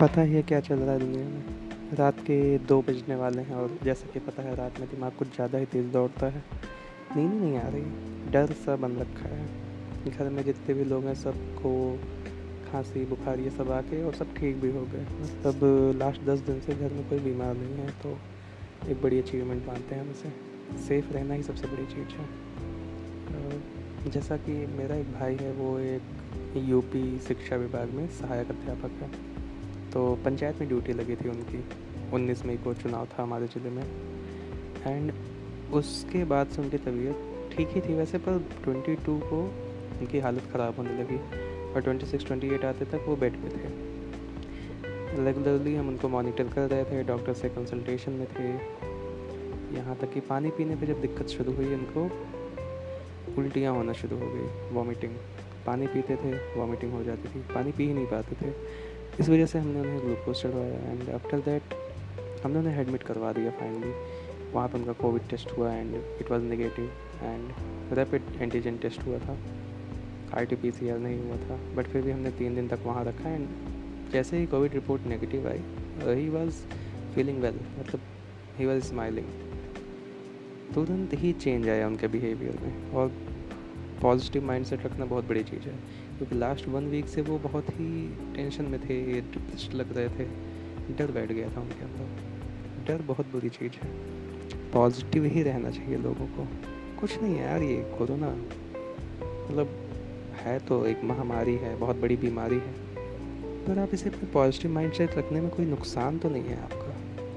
पता ही है क्या चल रहा है दुनिया में। रात के दो बजने वाले हैं और जैसा कि पता है रात में दिमाग कुछ ज़्यादा ही तेज़ दौड़ता है। नींद नहीं आ रही। डर सा बन रखा है। घर में जितने भी लोग हैं सबको खांसी, बुखार ये सब आके और सब ठीक भी हो गए। मतलब लास्ट दस दिन से घर में कोई बीमार नहीं है तो एक बड़ी अचीवमेंट मानते हैं हम इसे। सेफ़ रहना ही सबसे बड़ी चीज़ है। जैसा कि मेरा एक भाई है, वो एक यूपी शिक्षा विभाग में सहायक अध्यापक है। तो पंचायत में ड्यूटी लगी थी उनकी। उन्नीस मई को चुनाव था हमारे ज़िले में। एंड उसके बाद से उनकी तबीयत ठीक ही थी वैसे, पर ट्वेंटी टू को उनकी हालत ख़राब होने लगी और ट्वेंटी सिक्स, ट्वेंटी एट आते तक वो बेड पे थे। रेगुलरली हम उनको मॉनिटर कर रहे थे डॉक्टर से कंसल्टेशन में थे। यहाँ तक कि पानी पीने पे जब दिक्कत शुरू हुई उनको, उल्टियाँ होना शुरू हो गई वॉमिटिंग पानी पीते थे वॉमिटिंग हो जाती थी। पानी पी ही नहीं पाते थे। इस वजह से हमने उन्हें ग्लूकोज चढ़वाया एंड आफ्टर दैट हमने उन्हें एडमिट करवा दिया फाइनली वहाँ पर उनका कोविड टेस्ट हुआ and it was negative and rapid antigen test हुआ था। R T P C R नहीं हुआ था बट फिर भी हमने तीन दिन तक वहाँ रखा एंड जैसे ही कोविड रिपोर्ट नेगेटिव आई ही वॉज़ फीलिंग वेल मतलब ही वॉज़ स्माइलिंग तुरंत ही चेंज आया उनके बिहेवियर में और पॉजिटिव माइंडसेट रखना बहुत बड़ी चीज़ है। क्योंकि लास्ट वन वीक से वो बहुत ही टेंशन में थे लग रहे थे। डर बैठ गया था उनके अंदर। डर बहुत बुरी चीज़ है। पॉजिटिव ही रहना चाहिए लोगों को। कुछ नहीं यार ये कोरोना। मतलब है तो एक महामारी है, बहुत बड़ी बीमारी है। पर आप इसे अपने पॉजिटिव माइंड सेट रखने में कोई नुकसान तो नहीं है आपका।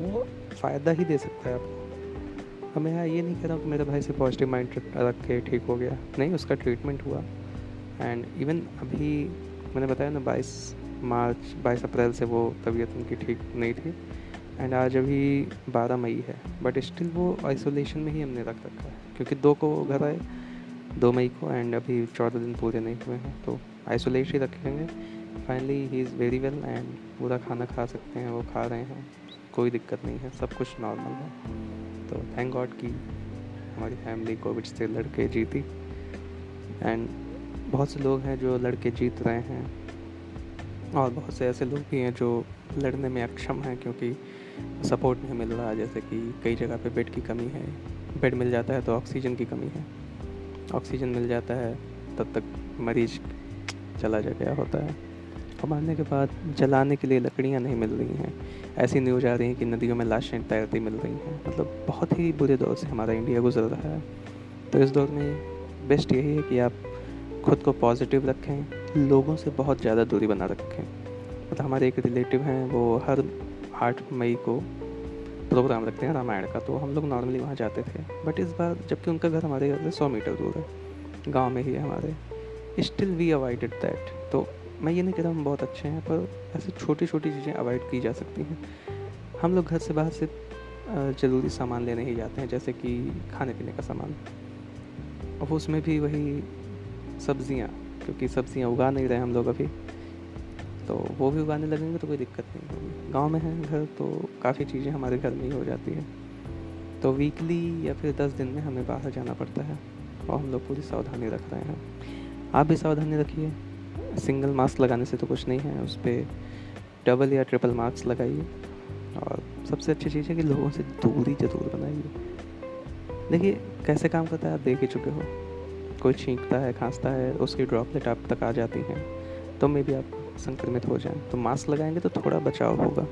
वो फ़ायदा ही दे सकता है आपको। अब मैं ये नहीं कह रहा कि मेरे भाई से पॉजिटिव माइंड रख के ठीक हो गया। नहीं, उसका ट्रीटमेंट हुआ। एंड इवन अभी मैंने बताया ना 22 मार्च 22 अप्रैल से वो तबीयत उनकी ठीक नहीं थी। एंड आज अभी 12 मई है। बट स्टिल वो आइसोलेशन में ही हमने रख रखा है। क्योंकि दो को घर आए, दो मई को एंड अभी चौदह दिन पूरे नहीं हुए हैं। तो आइसोलेट ही रखेंगे। Finally he is very well and पूरा खाना खा सकते हैं, वो खा रहे हैं। कोई दिक्कत नहीं है, सब कुछ नॉर्मल है। तो थैंक गॉड कि हमारी फैमिली कोविड से लड़के जीती। एंड बहुत से लोग हैं जो लड़के जीत रहे हैं और बहुत से ऐसे लोग भी हैं जो लड़ने में अक्षम हैं क्योंकि सपोर्ट नहीं मिल रहा, जैसे कि कई जगह पे बेड की कमी है। बेड मिल जाता है तो ऑक्सीजन की कमी है। ऑक्सीजन मिल जाता है, तब तक मरीज़ चला जा गया होता है। और मारने के बाद जलाने के लिए लकड़ियाँ नहीं मिल रही हैं। ऐसी न्यूज़ आ रही हैं कि नदियों में लाशें तैरती मिल रही हैं। मतलब बहुत ही बुरे दौर से हमारा इंडिया गुजर रहा है। तो इस दौर में बेस्ट यही है कि आप खुद को पॉजिटिव रखें, लोगों से बहुत ज़्यादा दूरी बना रखें। मतलब हमारे एक रिलेटिव हैं, वो हर आठ मई को प्रोग्राम रखते हैं रामायण का तो हम लोग नॉर्मली वहाँ जाते थे। बट इस बार जबकि उनका घर हमारे घर से सौ मीटर दूर है, गाँव में ही है हमारे स्टिल वी अवॉइडेड दैट तो मैं ये नहीं कह रहा हम बहुत अच्छे हैं, पर ऐसे छोटी छोटी चीज़ें अवॉइड की जा सकती हैं। हम लोग घर से बाहर से ज़रूरी सामान लेने ही जाते हैं, जैसे कि खाने पीने का सामान। और उसमें भी वही सब्ज़ियाँ, क्योंकि सब्ज़ियाँ उगा नहीं रहे हम लोग अभी। तो वो भी उगाने लगेंगे तो कोई दिक्कत नहीं होगी। गाँव में है घर तो काफ़ी चीज़ें हमारे घर में ही हो जाती है। तो वीकली या फिर दस दिन में हमें बाहर जाना पड़ता है और हम लोग पूरी सावधानी रख रहे हैं। आप भी सावधानी रखिए। सिंगल मास्क लगाने से तो कुछ नहीं है, उस पर डबल या ट्रिपल मास्क लगाइए। और सबसे अच्छी चीज़ है कि लोगों से दूरी ज़रूर बनाइए। देखिए, कैसे काम करता है आप देख ही चुके हो। कोई छींकता है, खांसता है, उसकी ड्रॉपलेट आप तक आ जाती हैं तो मे भी आप संक्रमित हो जाएँ। तो मास्क लगाएँगे तो थोड़ा बचाव होगा।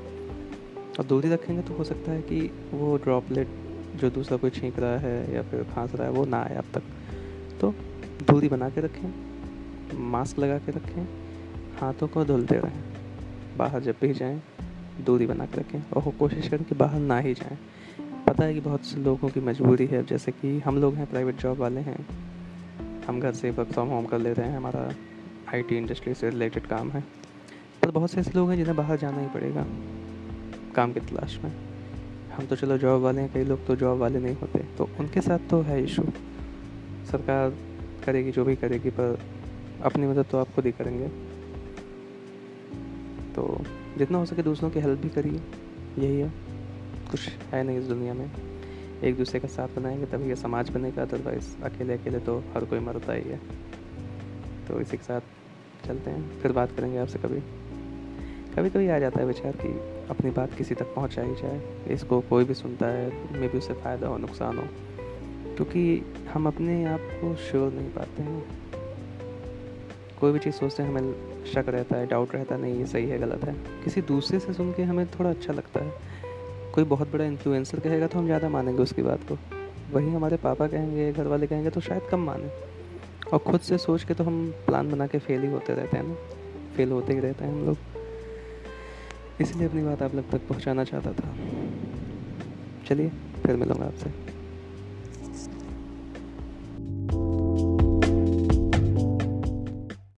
और दूरी रखेंगे तो हो सकता है कि वो ड्रॉपलेट जो दूसरा कोई छींक रहा है या फिर खांस रहा है, वो ना आए आप तक। तो दूरी बना के रखें मास्क लगा के रखें, हाथों को धुलते रहें, बाहर जब भी जाएँ, दूरी बना के रखें और कोशिश करें कि बाहर ना ही जाएँ। पता है कि बहुत से लोगों की मजबूरी है, जैसे कि हम लोग हैं प्राइवेट जॉब वाले हैं हम घर से वर्क फ्रॉम होम कर लेते हैं, हमारा आईटी इंडस्ट्री से रिलेटेड काम है। पर बहुत से ऐसे लोग हैं जिन्हें बाहर जाना ही पड़ेगा, काम की तलाश में। हम तो चलो जॉब वाले हैं, कई लोग तो जॉब वाले नहीं होते तो उनके साथ तो है इशू सरकार करेगी जो भी करेगी, पर अपनी मदद तो आप खुद ही करेंगे। तो जितना हो सके दूसरों की हेल्प भी करिए, यही है। कुछ है नहीं इस दुनिया में। एक दूसरे का साथ बनाएँगे तभी ये समाज बनेगा अदरवाइज़ अकेले अकेले तो हर कोई मरता ही है। तो इसी के साथ चलते हैं, फिर बात करेंगे आपसे कभी। कभी कभी आ जाता है विचार कि अपनी बात किसी तक पहुंचाई जाए, इसको कोई भी सुनता है, मे भी उसे फ़ायदा हो, नुकसान हो, क्योंकि हम अपने आप को श्योर नहीं पाते हैं। कोई भी चीज़ सोचते हैं, हमें शक रहता है डाउट रहता है, नहीं, ये सही है, गलत है। किसी दूसरे से सुन के हमें थोड़ा अच्छा लगता है। कोई बहुत बड़ा इन्फ्लुएंसर कहेगा तो हम ज़्यादा मानेंगे उसकी बात को। वहीं हमारे पापा कहेंगे घर वाले कहेंगे तो शायद कम माने। और ख़ुद से सोच के तो हम प्लान बना के फेल ही होते रहते हैं ना। फेल होते ही रहते हैं हम लोग। इसलिए अपनी बात आप लोग तक पहुंचाना चाहता था। चलिए, फिर मिलूँगा आपसे।